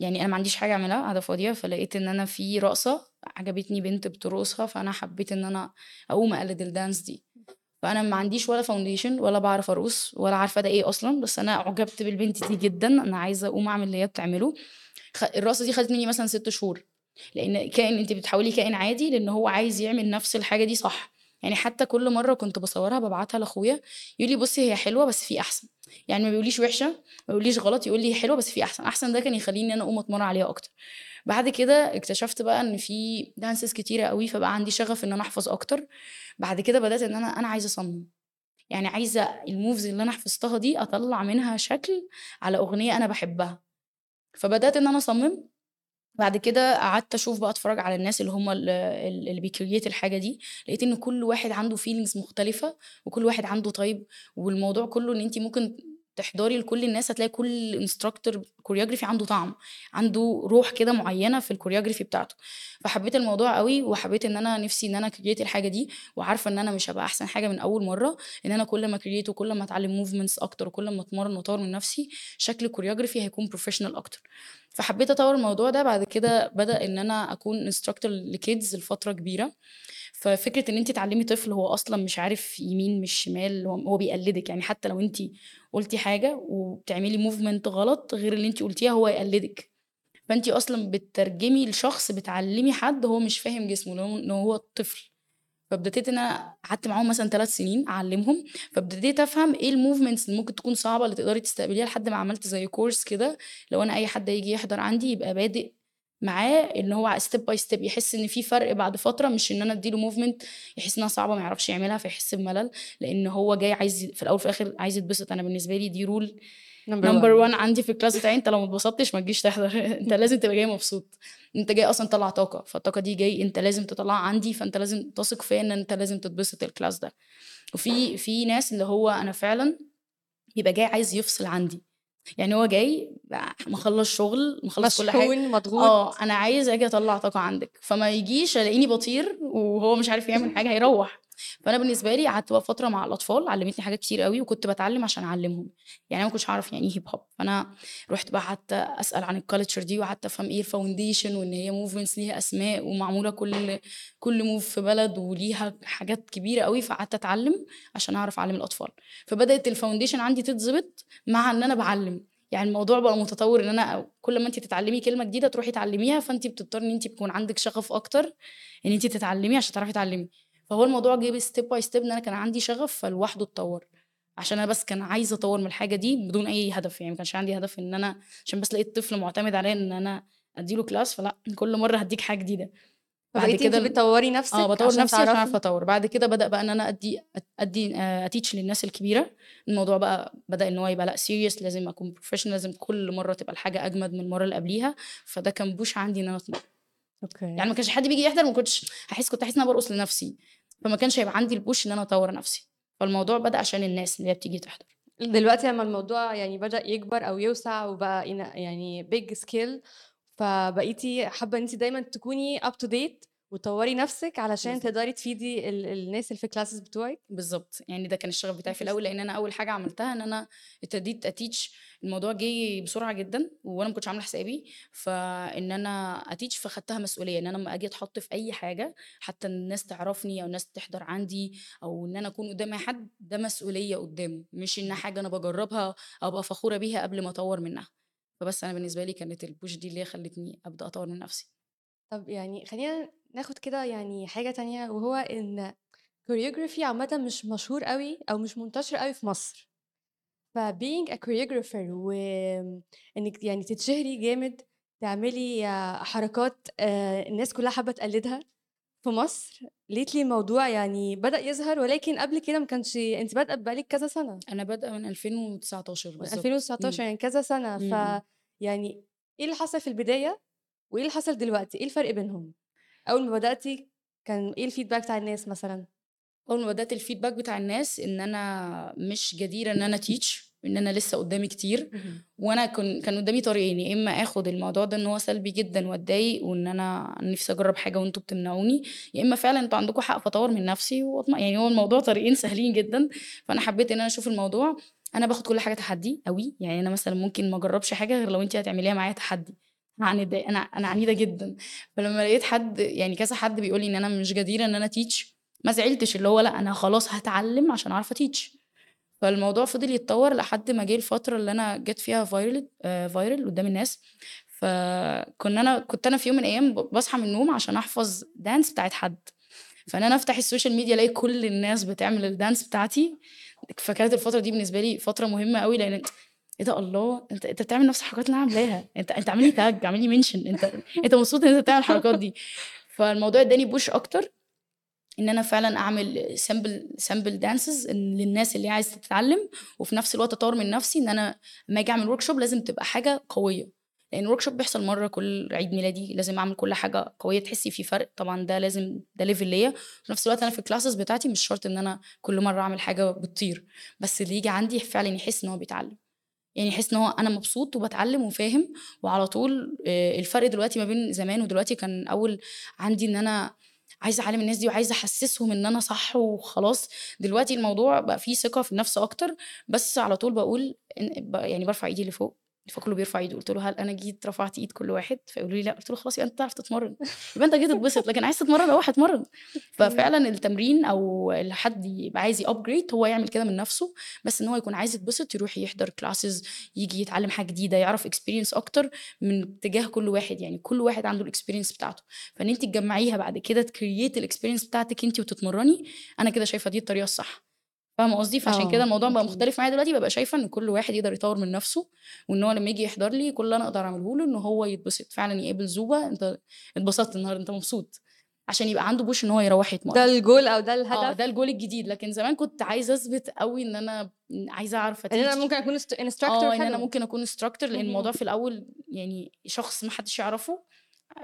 Speaker 3: يعني أنا ما عنديش حاجة أعملها قاعدة فاضية فلقيت إن أنا في رقصة عجبتني بنت بترقصها فأنا حبيت إن أنا أقوم أقلد ال dance دي. فأنا ما عنديش ولا foundation ولا بعرف أرقص ولا عارفة ده إيه أصلا بس أنا أعجبت بالبنت دي جدا. أنا عايزة أقوم أعمل اللي هي بتعمله. الرقصة دي خدت مني مثلا ست شهور. لأن كأن أنت بتحولي كائن عادي لأن هو عايز يعمل نفس الحاجة دي صح. يعني حتى كل مرة كنت بصورها ببعتها لأخويا يقول لي بصي هي حلوة بس في أحسن. يعني ما بيقوليش وحشة ما بيقوليش غلط يقول لي حلوة بس في أحسن. أحسن ده كان يخليني أنا أقوم أتمرن عليها أكتر. بعد كده اكتشفت بقى إن في dances كتيرة قوي فبقى عندي شغف إن أنا أحفظ أكتر. بعد كده بدأت إن أنا أنا عايزة أصمم. يعني عايزة ال moves اللي أنا حفظتها دي أطلع منها شكل على أغنية أنا بحبها. فبدأت إن أنا أصمم. بعد كده قعدت أشوف بقى أتفرج على الناس اللي هم ال- ال- اللي بي create الحاجة دي. لقيت إن كل واحد عنده feelings مختلفة وكل واحد عنده طيب والموضوع كله إن انت ممكن تحضري لكل الناس هتلاقي كل instructor choreography عنده طعم عنده روح كده معينة في ال choreography بتاعته. فحبيت الموضوع قوي وحبيت إن أنا نفسي إن أنا create الحاجة دي وعارفة إن أنا مش هبقى أحسن حاجة من أول مرة إن أنا كل ما create وكل ما أتعلم movements أكتر وكل ما أتمرن وأطور من نفسي شكل ال choreography هيكون professional أكتر. فحبيت أطور الموضوع ده بعد كده بدأ إن أنا أكون instructor ل kids لفترة كبيرة. ففكرة إن أنت تعلمي طفل هو أصلا مش عارف يمين مش شمال هو بيقلدك. يعني حتى لو أنت قلتي حاجة وبتعملي movement غلط غير اللي أنت قلتيها هو يقلدك. فأنت أصلا بتترجمي لشخص بتعلمي حد هو مش فاهم جسمه إن هو طفل. فابتديت إن أنا قعدت معاهم مثلا ثلاث سنين أعلمهم. فابتديت أفهم إيه ال movements اللي ممكن تكون صعبة اللي تقدري تستقبليها لحد ما عملت زي course كده. لو أنا أي حد يجي يحضر عندي يبقى بادئ معاه إن هو step by step يحس إن في فرق بعد فترة مش إن أنا أديله movement يحس إنها صعبة ما يعرفش يعملها فيحس بملل لأن هو جاي عايز في الأول وفي الآخر عايز يتبسط. أنا بالنسبة لي دي rule number 1 عندي في ال class بتاعي. أنت لو ما اتبسطتش ما تجيش تحضر. أنت لازم تبقى جاي مبسوط. أنت جاي أصلا تطلع طاقة. فالطاقة دي جاي. أنت لازم تطلعها عندي. فأنت لازم تثق فيا إن أنت لازم تتبسط ال class ده. وفي في ناس اللي هو أنا فعلا بيبقى جاي عايز يفصل عندي. يعني هو جاي مخلص شغل مخلص كل حاجة.
Speaker 1: مشحون مضغوط.
Speaker 3: آه أنا عايز أجي أطلع طاقة عندك. فما يجيش ألاقيني بطير وهو مش عارف يعمل حاجة هيروح. فأنا بالنسبة لي قعدت بقى فترة مع الأطفال علمتني حاجات كتير قوي وكنت بتعلم عشان أعلمهم. يعني أنا ما كنتش أعرف يعني إيه hip hop فأنا رحت بقى قعدت أسأل عن ال culture دي وقعدت أفهم إيه ال foundation وإن هي movements ليها أسماء ومعمولة كل كل move في بلد وليها حاجات كبيرة قوي فقعدت أتعلم عشان أعرف أعلم الأطفال. فبدأت ال foundation عندي تتظبط مع إن أنا بعلم. يعني الموضوع بقى متطور إن أنا كل ما انت تتعلمي كلمة جديدة تروحي تعلميها فانت بتضطري إن انت يكون عندك شغف أكتر إن انت تتعلمي عشان تعرفي تعلمي. فهو الموضوع جه step by step إن أنا كان عندي شغف فلوحده اتطور. عشان أنا بس كان عايزه أطور من الحاجة دي بدون أي هدف يعني ما كانش عندي هدف إن أنا عشان بس لقيت طفل معتمد عليا إن أنا أديله class فلا كل مرة هديك حاجة جديدة. بعد كده
Speaker 1: بتطوري نفسك
Speaker 3: آه بطور
Speaker 1: عشان
Speaker 3: نفسي عشان أعرف أطور. بعد كده بدأ بقى إن أنا أدي أدي آه، a teach للناس الكبيرة. الموضوع بقى بدأ إن هو يبقى لأ serious لازم أكون professional لازم كل مرة تبقى الحاجة أجمد من المرة اللي قبليها. فده كان push عندي إن أنا أطلع.
Speaker 1: okay.
Speaker 3: يعني ما كانش حد بيجي يحضر ما كنتش هحس كنت أحس إن أنا برقص لنفسي. فما كانش هيبقى عندي ال push إن أنا أطور نفسي. فالموضوع بدأ عشان الناس اللي هي بتيجي تحضر.
Speaker 1: دلوقتي لما الموضوع يعني بدأ يكبر أو يوسع وبقى يعني big scale فبقيتي حابة إن انت دايما تكوني up to date وتطوري نفسك علشان
Speaker 3: بالظبط.
Speaker 1: تقدري تفيدي ال- الناس اللي في ال classes بتوعك.
Speaker 3: بالظبط. يعني ده كان الشغف بتاعي في الأول لأن أنا أول حاجة عملتها إن أنا ابتديت a teach الموضوع جه بسرعة جدا وأنا ما كنتش عاملة حسابي فان أنا a teach فخدتها مسؤولية. إن أنا لما أجي أتحط في أي حاجة حتى الناس تعرفني أو الناس تحضر عندي أو إن أنا أكون قدام حد ده مسؤولية قدامه. مش إن حاجة أنا بجربها أو أبقى فخورة بيها قبل ما أطور منها. فبس أنا بالنسبة لي كانت ال push دي اللي خلتني أبدأ أطور من نفسي.
Speaker 1: طب يعني خلينا ناخد كده يعني حاجة تانية وهو إن choreography عامة مش مشهور قوي أو مش منتشر قوي في مصر. ف being a choreographer وانك يعني تتشهري جامد تعملي حركات آه، الناس كلها حابة تقلدها في مصر ليتلي الموضوع يعني بدأ يظهر ولكن قبل كده ما كانش انت بادئة بقالك كذا سنة.
Speaker 3: أنا بادئة من 2019
Speaker 1: من
Speaker 3: بالظبط
Speaker 1: 2019 يعني كذا سنة.
Speaker 3: مم.
Speaker 1: ف يعني إيه اللي حصل في البداية؟ وإيه اللي حصل دلوقتي؟ إيه الفرق بينهم؟ أول ما بدأتي كان إيه الفيدباك بتاع الناس مثلا؟
Speaker 3: أول ما بدأت الفيدباك بتاع الناس إن أنا مش جديرة إن أنا تيتش إن أنا لسه قدامي كتير وأنا كن كان قدامي طريقين يا إما آخد الموضوع ده إن هو سلبي جدا وأتضايق وإن أنا نفسي أجرب حاجة وانتوا بتمنعوني يا إما فعلا أنتوا عندكم حق فأطور من نفسي واطمع يعني هو الموضوع طريقين سهلين جدا فأنا حبيت إن أنا أشوف الموضوع. أنا باخد كل حاجة تحدي قوي يعني أنا مثلا ممكن ما أجربش حاجة غير لو انت هتعمليها معايا تحدي. عنيدة أنا أنا عنيدة جدا. فلما لقيت حد يعني كذا حد بيقول لي إن أنا مش جديره إن أنا teach ما زعلتش اللي هو لأ أنا خلاص هتعلم عشان أعرف ا teach فالموضوع فضل يتطور لحد ما جه الفترة اللي أنا جت فيها viral آه viral قدام الناس. فكنا أنا كنت أنا في يوم من الأيام بصحى من النوم عشان أحفظ dance بتاعت حد. فانا أنا أفتح ال social media ألاقي كل الناس بتعمل ال dance بتاعتي. فكانت الفترة دي بالنسبة لي فترة مهمة قوي لأن إيه ده الله! أنت أنت بتعمل نفس الحركات اللي أنا عاملاها. أنت أنت عامل لي tag عامل لي mention أنت أنت مبسوط إن أنت بتعمل الحركات دي. فالموضوع إداني push أكتر إن أنا فعلا أعمل simple simple dances للناس اللي عايزة تتعلم وفي نفس الوقت أطور من نفسي إن أنا لما أجي أعمل work لازم تبقى حاجة قوية. لأن ال workshop بيحصل مرة كل عيد ميلادي لازم أعمل كل حاجة قوية تحسي في فرق. طبعا ده لازم ده level ليا. في نفس الوقت أنا في ال classes بتاعتي مش شرط إن أنا كل مرة أعمل حاجة بتطير. بس اللي يجي عندي فعلا يحس إن هو بيتعلم. يعني يحس إن هو أنا مبسوط وبتعلم وفاهم وعلى طول آه، الفرق دلوقتي ما بين زمان ودلوقتي كان أول عندي إن أنا عايزة أعلم الناس دي وعايزة أحسسهم إن أنا صح وخلاص. دلوقتي الموضوع بقى فيه ثقة في النفس أكتر بس على طول بقول يعني برفع إيدي لفوق. فكله بيرفع ايده. قلت له هل أنا جيت رفعت إيد كل واحد؟ فيقولوا لي لا. قلت له خلاص يبقى أنت تعرف تتمرن. يبقى أنت جيت تتبسط. لكن عايز تتمرن أروح اتمرن. ففعلا التمرين أو حد يبقى عايز ي upgrade هو يعمل كده من نفسه. بس إن هو يكون عايز يتبسط يروح يحضر classes يجي يتعلم حاجة جديدة يعرف experience أكتر من اتجاه كل واحد. يعني كل واحد عنده ال experience بتاعته. فإن انت تجمعيها بعد كده ت create ال experience بتاعتك انت وتتمرني أنا كده شايفة دي الطريقة الصح. فاهمة قصدي؟ فعشان
Speaker 1: آه،
Speaker 3: كده الموضوع بقى. مختلف معايا دلوقتي ببقى شايفة إن كل واحد يقدر يطور من نفسه وإن هو لما يجي يحضر لي كل اللي أنا أقدر أعمله له إن هو يتبسط. فعلا يقابل زوبه أنت اتبسطت النهارده أنت مبسوط؟ عشان يبقى عنده push إن هو يروح
Speaker 1: ده
Speaker 3: يتمرن
Speaker 1: الجول أو ده
Speaker 3: آه
Speaker 1: الهدف؟
Speaker 3: ده الجول الجديد. لكن زمان كنت عايزة أثبت قوي إن أنا عايزة
Speaker 1: أعرف إن
Speaker 3: أنا.
Speaker 1: ممكن أكون
Speaker 3: instructor آه إن
Speaker 1: أنا
Speaker 3: ممكن أكون instructor
Speaker 1: لأن.
Speaker 3: الموضوع في الأول يعني شخص ما حدش يعرفه.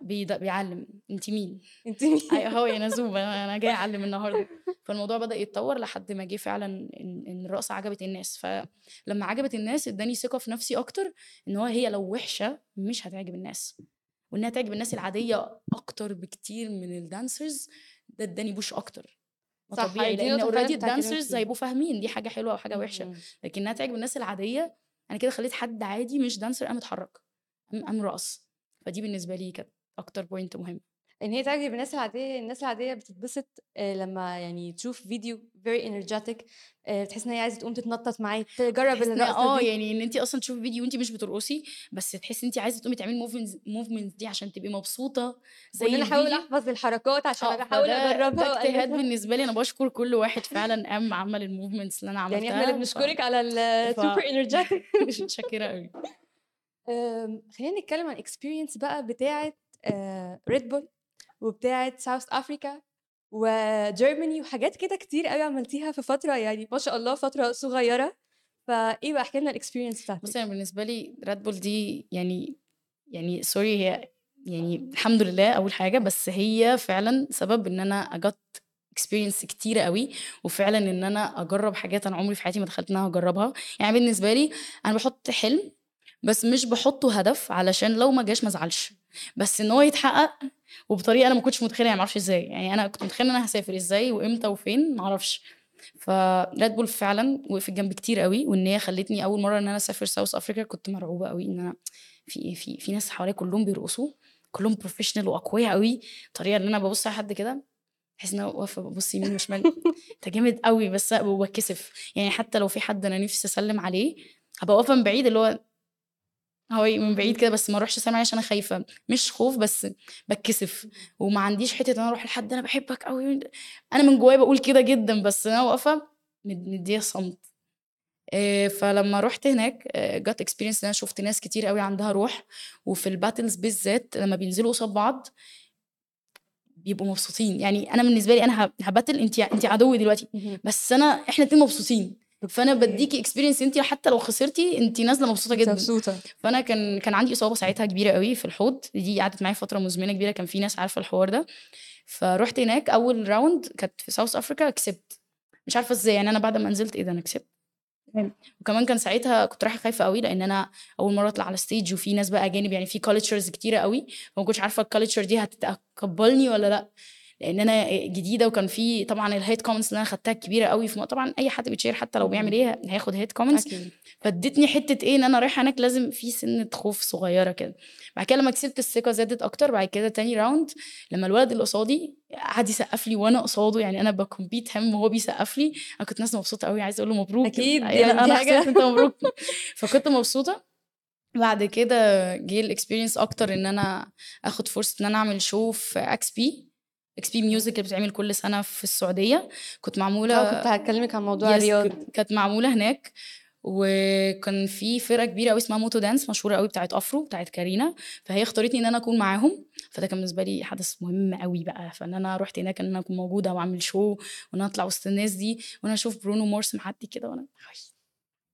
Speaker 3: بيد- بيعلم. انت مين؟
Speaker 1: انت مين؟
Speaker 3: هو يا نزوم أنا جاي أعلم النهارده. فالموضوع بدأ يتطور لحد ما جه فعلا إن إن الرقصة عجبت الناس. فلما عجبت الناس اداني ثقة في نفسي أكتر إن هو هي لو وحشة مش هتعجب الناس. وإنها تعجب الناس العادية أكتر بكتير من ال dancers ده اداني push أكتر.
Speaker 1: صح،
Speaker 3: طبيعي لأن
Speaker 1: already
Speaker 3: ال
Speaker 1: dancers.
Speaker 3: هيبقوا فاهمين دي حاجة حلوة أو حاجة
Speaker 1: وحشة.
Speaker 3: لكن إنها تعجب الناس العادية أنا كده خليت حد عادي مش dancer قام اتحرك قام رقص. فدي بالنسبة لي كانت أكتر point مهم.
Speaker 1: إن هي تعجب الناس العادية الناس العادية بتتبسط آه، لما يعني تشوف فيديو energetic آه، بتحس إن هي عايزة تقوم تتنطط معاه تجرب
Speaker 3: تحس الرقصة
Speaker 1: آه
Speaker 3: يعني إن انت أصلا تشوفي فيديو وانت مش بترقصي بس تحسي انت عايزة تقومي تعملي movements movements دي عشان تبقي مبسوطة زي
Speaker 1: وإن أنا
Speaker 3: أحاول.
Speaker 1: أحفظ الحركات عشان بحاول
Speaker 3: فده- أجربها اجتهاد. بالنسبة لي. أنا بشكر كل واحد فعلا قام عمل ال movements اللي أنا عملتها
Speaker 1: يعني إحنا اللي بنشكرك على ال super energetic
Speaker 3: مش متشكرة قوي
Speaker 1: خلينا نتكلم عن experience بقى بتاعة Red Bull وبتاعة South Africa و Germany وحاجات كده كتير قوي عملتيها في فترة يعني ما شاء الله فترة صغيرة. فإيه بقى احكي لنا ال experience بتاعتك.
Speaker 3: بصي أنا بالنسبة لي Red Bull دي يعني يعني sorry هي يعني الحمد لله أول حاجة بس هي فعلا سبب إن أنا أ get experience كتيره قوي وفعلا إن أنا أجرب حاجات أنا عمري في حياتي ما دخلت إنها اجربها يعني بالنسبة لي أنا بحط حلم بس مش بحطه هدف علشان لو ما جاش ما ازعلش. بس إن هو يتحقق وبطريقة أنا ما كنتش متخيلة يعني ما أعرفش إزاي. يعني أنا كنت متخيلة إن أنا هسافر إزاي وإمتى وفين ما أعرفش. ف Red Bull فعلا وقفت جنبي كتير قوي وإن هي خلتني أول مرة إن أنا أسافر South Africa كنت مرعوبة قوي إن أنا في إيه في في ناس حواليا كلهم بيرقصوا كلهم professional وأقوياء قوي. الطريقة اللي أنا ببص على حد كده احس إن أنا واقفه ببص يمين وشمال. أنت جامد قوي بس بتكسف. يعني حتى لو في حد أنا نفسي أسلم عليه هبقى واقفة من بعيد اللي هو هو من بعيد كده بس ما اروحش عليه عشان أنا خايفة. مش خوف بس بتكسف. وما عنديش حتة إن أنا أروح لحد أنا بحبك قوي أنا من جوايا بقول كده جدا بس أنا واقفة مد- مديه صمت. إيه، فلما رحت هناك آه، get experience إن أنا شفت ناس كتير قوي عندها روح. وفي ال battles بالذات لما بينزلوا قصاد بعض بيبقوا مبسوطين. يعني أنا بالنسبة لي أنا ه battle انت انت عدوي دلوقتي. بس أنا إحنا اتنين مبسوطين.
Speaker 1: فأنا.
Speaker 3: بديكي experience انت حتى لو خسرتي انت نازلة مبسوطة جدا.
Speaker 1: مبسوطة.
Speaker 3: فأنا كان كان عندي إصابة ساعتها كبيرة قوي في الحوض. دي قعدت معايا فترة مزمنة كبيرة كان في ناس عارفة الحوار ده. فرحت هناك أول round كانت في South Africa كسبت. مش عارفة إزاي يعني أنا بعد ما نزلت إيه ده أنا كسبت. وكمان كان ساعتها كنت رايحة خايفة قوي لأن أنا أول مرة أطلع على stage وفي ناس بقى أجانب يعني في cultures كتيرة قوي فما كنتش عارفة ال culture دي هتتقبلني ولا لأ. لأن أنا جديدة وكان في طبعا ال hate comments اللي أنا خدتها كبيرة قوي في طبعا أي حد بيت share حتى لو بيعمل إيه هياخد hate comments
Speaker 1: أكيد.
Speaker 3: فادتني حتة إيه إن أنا رايحة هناك لازم في سنه خوف صغيرة كده. بعد كده لما كسبت الثقة زادت أكتر بعد كده تاني round لما الولد اللي قصادي قعد يسقف لي وأنا قصاده يعني أنا ب compete هم وهو بيسقف لي. أنا كنت ناس مبسوطة قوي عايزة أقول له مبروك.
Speaker 1: أكيد،
Speaker 3: يعني أنا
Speaker 1: حاجة-
Speaker 3: حسيت أنت مبروك. فكنت مبسوطة. بعد كده جه ال experience أكتر إن أنا آخد فرصه إن أنا أعمل show في XP XP Music اللي بتتعمل كل سنة في السعودية. كنت معمولة
Speaker 1: آه كنت هكلمك عن موضوع الرياض
Speaker 3: كانت معمولة هناك. وكان في فرقة كبيرة قوي اسمها موتو dance مشهورة قوي بتاعت Afro بتاعت كارينا. فهي اختارتني إن أنا أكون معاهم. فده كان بالنسبة لي حدث مهم قوي بقى. فإن أنا رحت هناك إن أنا أكون موجودة وأعمل show وإن أنا أطلع وسط الناس دي وأنا أشوف برونو مارس معدي كده وأنا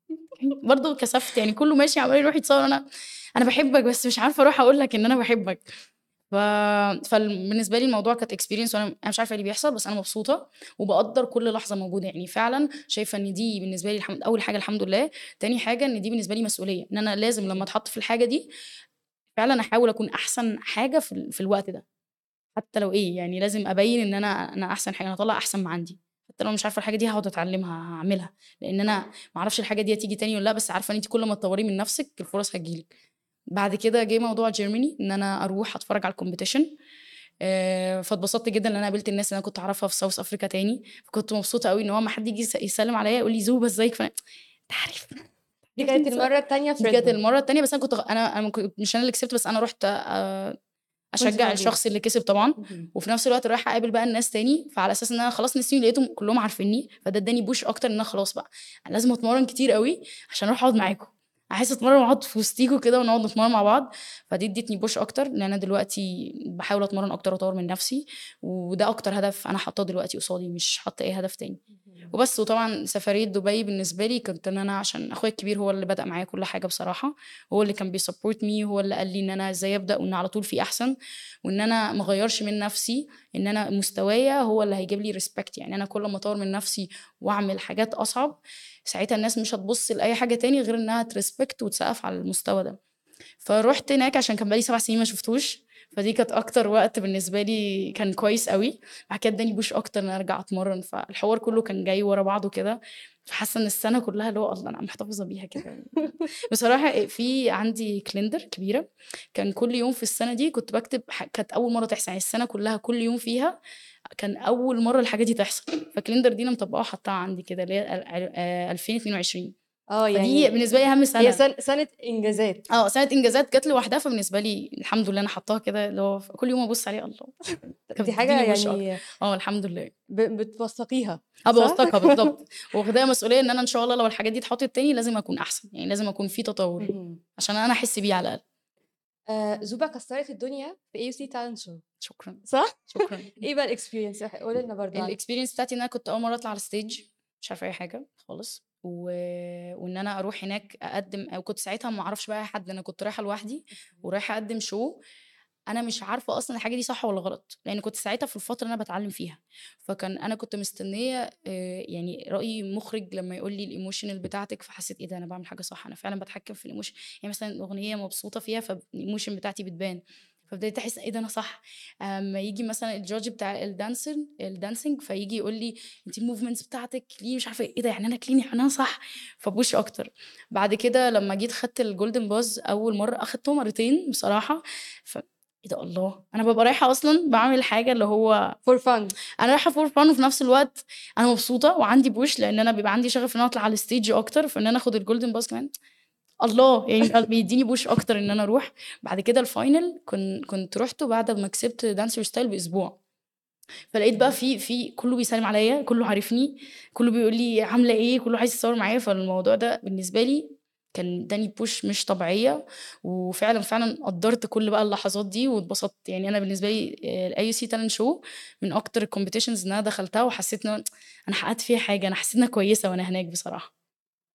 Speaker 3: برضه كسفت يعني كله ماشي عمال يروح يتصور. أنا أنا بحبك بس مش عارفة أروح أقول لك إن أنا بحبك. فبالنسبه لي الموضوع كانت experience وأنا أنا مش عارفة إيه اللي بيحصل بس أنا مبسوطة وبقدر كل لحظة موجودة. يعني فعلا شايفة إن دي بالنسبة لي الحمد أول حاجة الحمد لله. تاني حاجة إن دي بالنسبة لي مسؤولية إن أنا لازم لما أتحط في الحاجة دي فعلا أحاول أكون أحسن حاجة في, في الوقت ده. حتى لو إيه يعني لازم أبين إن أنا أنا أحسن حاجة أنا اطلع أحسن ما عندي. حتى لو مش عارفة الحاجة دي هقعد أتعلمها هعملها. لأن أنا ما أعرفش الحاجة دي هتيجي تاني ولا لأ بس عارفة إن انت كل ما تطوري من نفسك الفرص هتجيلك. بعد كده جه موضوع Germany إن أنا أروح أتفرج على ال competition آه، فاتبسطت جدا ان أنا قابلت الناس اللي أنا كنت أعرفها في South Africa تاني. فكنت مبسوطة قوي إن هو ما حد يجي يس- يسلم عليا يقول لي زوبه ازيك فأنا أنت عارف.
Speaker 1: دي كانت المرة الثانية في
Speaker 3: كانت. المرة التانية بس أنا كنت أنا أنا مش أنا اللي كسبت بس أنا رحت آه،
Speaker 1: أشجع.
Speaker 3: الشخص اللي كسب طبعا. وفي نفس الوقت رايحة أقابل بقى الناس تاني فعلى أساس إن أنا خلاص نسيوني لقيتهم كلهم عارفيني فده اداني push أكتر إن أنا خلاص بقى أنا لازم أتمرن كتير قوي عشان أروح أقعد معاكم. عايزة أتمرن وأقعد في وسطيكوا كده ونقعد نتمرن مع بعض. فدي ادتني push أكتر لأن أنا دلوقتي بحاول أتمرن أكتر وأطور من نفسي وده أكتر هدف أنا حاطاه دلوقتي قصادي مش حاطة أي هدف تاني. وبس وطبعا سفرية دبي بالنسبة لي كنت إن أنا عشان أخويا الكبير هو اللي بدأ معايا كل حاجة بصراحة. هو اللي كان بي support me هو اللي قال لي إن أنا إزاي أبدأ وإن على طول في أحسن وإن أنا ما اغيرش من نفسي إن أنا مستوايا هو اللي هيجيب لي respect يعني أنا كل ما أطور من نفسي وأعمل حاجات أصعب ساعتها الناس مش هتبص لأي حاجة تاني غير إنها ت respect وتسقف على المستوى ده. فروحت هناك عشان كان بقالي سبع سنين ما شفتوش فدي كانت أكتر وقت بالنسبة لي كان كويس قوي بعد كده اداني push أكتر إن أرجع أتمرن فالحوار كله كان جاي ورا بعضه كده. فحاسة إن السنة كلها اللي هو الله أنا محتفظة بيها كده. بصراحة في عندي calendar كبيرة كان كل يوم في السنة دي كنت بكتب كانت أول مرة تحصل يعني السنة كلها كل يوم فيها كان أول مرة الحاجة دي تحصل. فالكلندر دي أنا مطبقاها وحطاها عندي كده اللي هي ال- ال- آه، 2022 آه
Speaker 1: يعني
Speaker 3: بالنسبة لي أهم سنة.
Speaker 1: هي سنه, سنة إنجازات.
Speaker 3: آه سنة إنجازات جت لوحدها فبالنسبة لي الحمد لله أنا حطاها كده اللي هو كل يوم أبص عليه الله.
Speaker 1: دي
Speaker 3: حاجة
Speaker 1: يعني
Speaker 3: آه الحمد لله.
Speaker 1: بتوثقيها آه؟
Speaker 3: بوثقها بالظبط واخداها مسؤولية إن أنا إن شاء الله لو الحاجات دي اتحطت تاني لازم أكون أحسن يعني لازم أكون في تطور. عشان أنا أحس بيه على الأقل.
Speaker 1: آه زوبا كسرت الدنيا في IC talent show
Speaker 3: شكرا.
Speaker 1: صح؟
Speaker 3: شكرا.
Speaker 1: إيه بقى ال experience قولي لنا برضه. ال
Speaker 3: experience بتاعتي إن أنا كنت أول مرة أطلع على ال stage مش عارفة أي حاجة خالص. و... وإن أنا أروح هناك أقدم أو كنت ساعتها ما أعرفش بقى حد أنا كنت رايحة لوحدي ورايحة أقدم show أنا مش عارفة أصلا الحاجة دي صح ولا غلط لأن كنت ساعتها في الفترة اللي أنا بتعلم فيها. فكان أنا كنت مستنية آه، يعني رأي مخرج لما يقول لي ال emotional بتاعتك فحسيت إيه ده أنا بعمل حاجة صح أنا فعلا بتحكم في ال emotion يعني مثلا أغنية مبسوطة فيها فال emotion بتاعتي بتبان. فبدأت أحس إيه ده أنا صح. أما يجي مثلا ال judge بتاع ال dancer ال dancing فيجي يقول لي انت ال movements بتاعتك ليه مش عارفة إيه ده يعني أنا clean أنا صح. ف push أكتر. بعد كده لما جيت خدت ال golden buzz أول مرة اخدته مرتين بصراحة. إيه ده الله. أنا ببقى رايحة أصلا بعمل حاجة اللي هو
Speaker 1: for fun
Speaker 3: أنا رايحة for fun وفي نفس الوقت أنا مبسوطة وعندي push لأن أنا بيبقى عندي شغف إن أنا أطلع على ال stage أكتر فإن أنا آخد ال golden buzz كمان. الله يعني بيديني push أكتر إن أنا أروح. بعد كده ال final كنت كنت رحته بعد ما كسبت Dance Your Style بأسبوع. فلقيت بقى في في كله بيسلم عليا كله عارفني كله بيقول لي عاملة إيه كله عايز يتصور معايا. فالموضوع ده بالنسبة لي كان اداني push مش طبيعية وفعلا فعلا قدرت كل بقى اللحظات دي واتبسطت. يعني أنا بالنسبة لي ال IC talent show من أكتر ال competitions إن أنا دخلتها وحسيت إن أنا حققت فيها حاجة أنا حسيت إنها كويسة وأنا هناك بصراحة.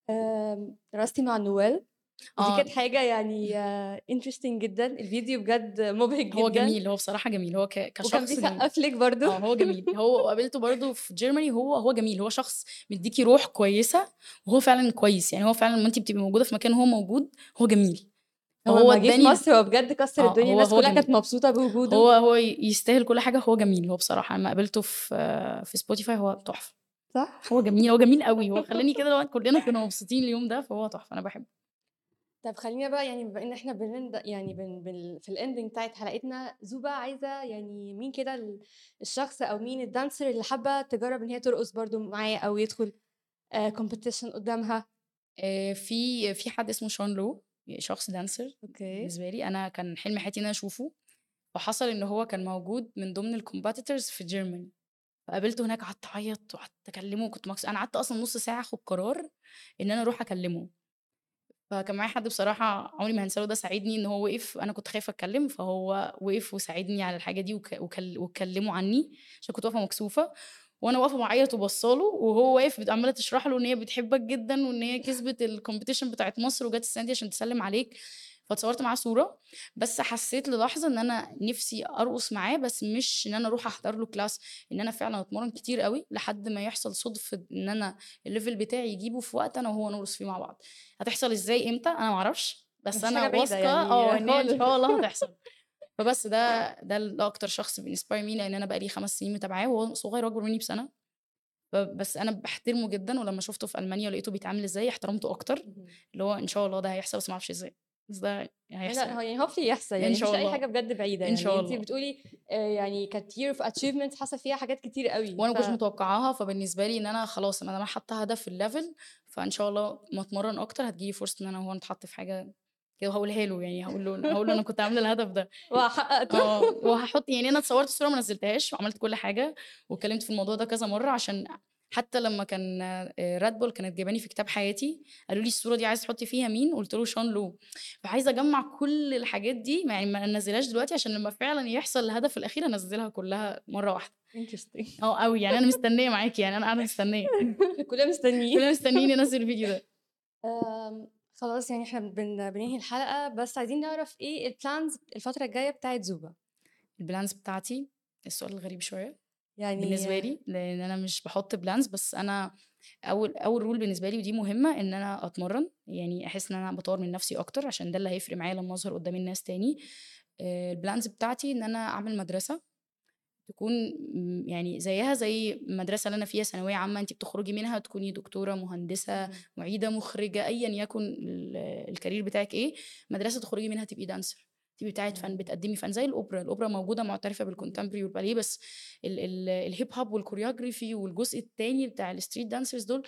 Speaker 1: آم، درستي مع نوال. ودي
Speaker 3: آه.
Speaker 1: كانت حاجة يعني انترستنج جدا. الفيديو بجد مبهج جدا.
Speaker 3: هو جميل هو بصراحة جميل. هو
Speaker 1: وكان
Speaker 3: كشخص جميل
Speaker 1: بيسقف لك برضو.
Speaker 3: آه هو جميل. هو قابلته برضه في جيرماني هو هو جميل. هو شخص مديكي روح كويسة وهو فعلا كويس. يعني هو فعلا لما انت بتبقي موجودة في مكان هو موجود هو جميل.
Speaker 1: هو جه في مصر هو بجد كسر
Speaker 3: آه
Speaker 1: الدنيا. الناس كلها كانت مبسوطة بوجوده.
Speaker 3: هو هو يستاهل كل حاجة. هو جميل هو بصراحة لما قابلته في في Spotify هو تحفة.
Speaker 1: صح؟
Speaker 3: هو جميل هو جميل قوي. هو خلاني كده كلنا كنا مبسوطين اليوم ده فهو تحفة. أنا بحبه.
Speaker 1: طب خلينا بقى يعني بما إن إحنا بن end يعني بن بن في ال ending بتاعت حلقتنا زوبا عايزة يعني مين كده ال- الشخص أو مين ال dancer اللي حابة تجرب إن هي ترقص برضو معايا أو يدخل competition قدامها؟
Speaker 3: آه، في في حد اسمه شون لو شخص dancer
Speaker 1: okay.
Speaker 3: بالنسبة لي. أنا كان حلم حياتي إن أنا أشوفه وحصل إن هو كان موجود من ضمن ال competitors في Germany فقابلته هناك قعدت أعيط وقعدت أكلمه وكنت مكس... أنا قعدت أصلا نص ساعة آخد قرار إن أنا أروح أكلمه. فكان معايا حد بصراحة عمري ما هنساه ده ساعدني إن هو وقف أنا كنت خايفة أتكلم فهو وقف وساعدني على الحاجة دي. وكلمه عني عشان كنت واقفة مكسوفة وأنا واقفة بعيط وبصاله وهو واقف عمالة تشرح له إن هي بتحبك جدا وإن هي كسبت ال competition بتاعت مصر وجت السنة دي عشان تسلم عليك فاتصورت معاه صورة بس حسيت للحظة إن أنا نفسي أرقص معاه بس مش إن أنا أروح أحضر له class إن أنا فعلا أتمرن كتير قوي لحد ما يحصل صدفة إن أنا ال level بتاعي يجيبه في وقت أنا وهو نرقص فيه مع بعض. هتحصل إزاي؟ إمتى؟ أنا معرفش بس
Speaker 1: مفيش أنا
Speaker 3: واثقة
Speaker 1: يعني
Speaker 3: آه إن هي
Speaker 1: إن.
Speaker 3: شاء الله هتحصل. فبس ده ده أكتر شخص بي inspire me لأن أنا بقالي خمس سنين متابعاه وهو صغير اكبر مني بسنة. فبس أنا باحترمه جدًا ولمّا شُفته في ألمانيا ولقيته بيتعامل إزاي احترمته
Speaker 1: اهم.
Speaker 3: اللي هو إن شاء الله ده هيحصل بس ما أعرفش إزاي، بس ده هيحصل
Speaker 1: لأ هو
Speaker 3: يعني.
Speaker 1: يحصل
Speaker 3: إن
Speaker 1: يعني ما
Speaker 3: شاء
Speaker 1: فيش أي
Speaker 3: الله.
Speaker 1: حاجة بجد بعيدة
Speaker 3: إن
Speaker 1: يعني
Speaker 3: شاء
Speaker 1: أنتِ
Speaker 3: الله.
Speaker 1: بتقولي آآ يعني كانت year of achievements حصل فيها حاجات كتير أوي
Speaker 3: وأنا ما
Speaker 1: ف
Speaker 3: كنتش متوقعاها، فبالنسبة لي إن أنا خلاص ما دام أنا حاطة هدف في الlevel فإن شاء الله أمّا أتمرّن أكتر هتيجي لي فرصة إن أنا وهو نتحط في حاجة كده وهاقولها له يعني هاقول له هاقول له أنا كنت عاملة الهدف ده.
Speaker 1: وحققته
Speaker 3: آه، وهاحط يعني أنا اتصوّرت الصورة ما نزّلتهاش وعملت كل حاجة واتكلمت في الموضوع ده كذا مرّة عشان حتى لمّا كان آآ Red Bull كانت جايباني في كتاب حياتي، قالوا لي: "الصورة دي عايزة تحطّي فيها مين؟" قُلت له: "شان لو." فعايزة أجمّع كل الحاجات دي يعني ما انزّلهاش دلوقتي عشان لمّا فعلًا يحصل الهدف الأخير أنزّلها كلّها واحدة.
Speaker 1: interesting
Speaker 3: آه أوي، يعني أنا مستنية معاكِ، يعني أنا قاعدة مستنية.
Speaker 1: كلنا مستنيين
Speaker 3: كلنا مستنيين ننزّل الفيديو ده.
Speaker 1: خلاص يعني إحنا بن بننهي الحلقة بس عايزين نعرف إيه الplans الفترة الجاية بتاعة زوبا؟
Speaker 3: الplans بتاعتي السؤال الغريب شوية
Speaker 1: يعني
Speaker 3: بالنسبة لي، لإن أنا مش باحط plans بس أنا أول أول rule بالنسبة لي ودي مهمة إن أنا أتمرّن، يعني أحس إن أنا باطوّر من نفسي أكتر عشان ده اللي هيفرق معايا لمّا أظهر قدّام الناس تاني. آآ الplans بتاعتي إن أنا أعمل مدرسة تكون يعني زيّها زي المدرسة اللي أنا فيها ثانوية عامة، أنتِ بتخرجي منها تكوني دكتورة، مهندسة،
Speaker 1: اهم.
Speaker 3: معيدة، مخرجة، أيًا يكن ال الcareer بتاعِك إيه، مدرسة تخرجي منها تبقي dancer. تبقي بتاعة فن،. بتقدّمي فن زي الأوبرا موجودة معترفة
Speaker 1: اهم.
Speaker 3: بالcontemporary والباليه بس ال ال الhip hop والchoreography والجزء التاني بتاع الstreet dancers دول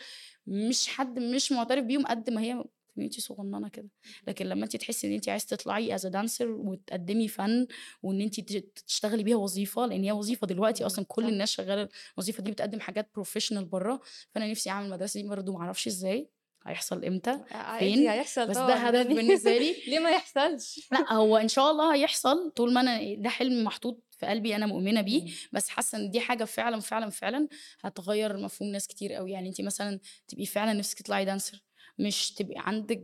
Speaker 3: مش حد مش معترف بيهم قد ما هي community صغننة كده، لكن لمّا أنتِ تحسّي إن أنتِ عايزة تطلعي a dancer وتقدّمي فن وإن أنتِ ت تشتغلي بيها وظيفة، لإن هي وظيفة دلوقتي أصلًا كل. الناس شغّالة الوظيفة دي بتقدّم حاجات professional برّه، فأنا نفسي أعمل المدرسة دي برضه ما أعرفش إزاي، هيحصل إمتى،
Speaker 1: ع عادي
Speaker 3: فين،
Speaker 1: هيحصل
Speaker 3: بس ده هدف بالنسبة لي.
Speaker 1: ليه ما يحصلش؟
Speaker 3: لأ، هو إن شاء الله هيحصل طول ما أنا ده حلم محطوط في قلبي أنا مؤمنة بيه،. بس حاسة إن دي حاجة فعلًا، فعلًا، فعلًا هتغيّر مفهوم ناس كتير أوي، يعني أنتِ مثلًا تبقي فعلًا نفسِك تطلعي dancer مش تبقي عندِك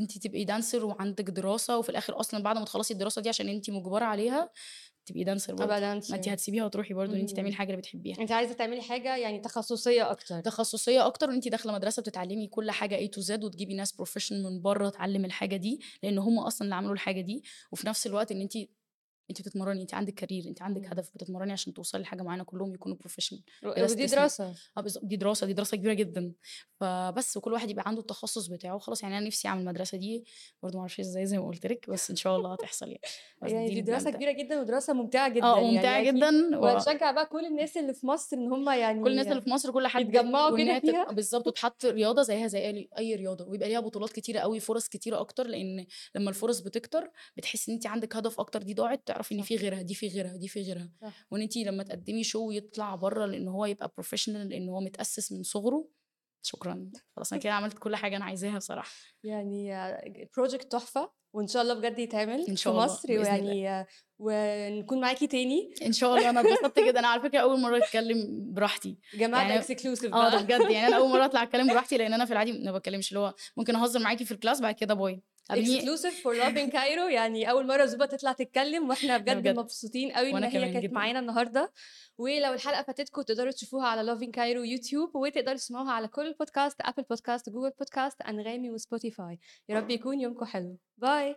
Speaker 3: أنتِ تبقي dancer وعندِك دراسة وفي الآخر أصلًا بعد ما تخلّصي الدراسة دي عشان أنتِ مُجبرة عليها. تبقي dancer برضه،
Speaker 1: أبقى
Speaker 3: ما
Speaker 1: dancer
Speaker 3: هتسيبيها وتروحي برضه إن أنتِ تعملي. الحاجة اللي بتحبيها.
Speaker 1: أنتِ عايزة تعملي حاجة يعني تخصصية أكتر.
Speaker 3: تخصصية أكتر وأنتِ داخلة مدرسة بتتعلّمي كل حاجة A to Z وتجيبي ناس professional من برّه تعلّم الحاجة دي، لإن هم أصلًا اللي عملوا الحاجة دي، وفي نفس الوقت إن أنتِ أنتِ بتتمرّني، أنتِ عندِك career أنتِ عندِك
Speaker 1: إمم.
Speaker 3: هدف بتتمرّني عشان توصلي لحاجة معيّنة كلّهم يكونوا بلا
Speaker 1: ودي.
Speaker 3: آه بالضبط، دي دراسة، دي دراسة كبيرة جدًا. فبس وكل واحد يبقى عنده التخصُّص بتاعه وخلاص، يعني أنا نفسي أعمل المدرسة دي برضه ما أعرفش إزاي زي ما قُلت لِك، بس إن شاء الله هتحصل يعني،
Speaker 1: يعني
Speaker 3: دي
Speaker 1: دي
Speaker 3: بتاعي.
Speaker 1: كبيرة جدًا ودراسة ممتعة جدًا
Speaker 3: ممتعة
Speaker 1: يعني أكيد
Speaker 3: جدًا و
Speaker 1: وهتشجّع بقى كل الناس اللي في مصر إن هم
Speaker 3: كل الناس اللي
Speaker 1: يعني
Speaker 3: في مصر كل حد
Speaker 1: يتجمّعوا كده فيها.
Speaker 3: بالضبط وتتحط رياضة زيها زي أي رياضة، ويبقى ليها بطولات كتيرة أوي، فرص كتيرة أكتر، لإن لمّا الفرص بتكتر بتحسّي إن أنتِ عندِك هدف أكتر دي ضاعت، تعرفي
Speaker 1: صح.
Speaker 3: في غيرها، دي في غيرها، دي في غيرها،
Speaker 1: صح.
Speaker 3: وإن أنتِ لمّا تقدّمي show يطلع برّه لإن هو يبقى professional لإن هو متأسس من صغره، شكرًا، خلاص أنا كده عملت كل حاجة أنا عايزاها بصراحة.
Speaker 1: يعني project تحفة وإن شاء الله بجد يتعمل
Speaker 3: إن
Speaker 1: في
Speaker 3: شاء الله،
Speaker 1: مصر
Speaker 3: بإذن الله.
Speaker 1: ويعني ونكون معاكِ تاني.
Speaker 3: إن شاء الله، أنا اتبسطت جدًا، أنا على فكرة أول مرّة أتكلّم براحتي،
Speaker 1: ده
Speaker 3: يعني آه، ده
Speaker 1: بقى.
Speaker 3: بجد يعني أنا أول مرّة أطلع أتكلّم براحتي، لإن أنا في العادي ما باتكلّمش، اللي هو ممكن أهزّر معاكِ في الclass بعد كده باي.
Speaker 1: For love in Cairo يعني أول مرة زوبا تطلع تتكلم وإحنا
Speaker 3: ده
Speaker 1: بجد
Speaker 3: بجد.
Speaker 1: مبسوطين إن
Speaker 3: وأنا
Speaker 1: هي كانت. معانا النهارده، ولو الحلقة فاتتكم تقدروا تشوفوها على in Cairo يوتيوب وتقدروا تسمعوها على كل البودكاست، Apple podcast، Google podcast، أنغامي وSpotify. يا رب يكون يومكم حلو. باي.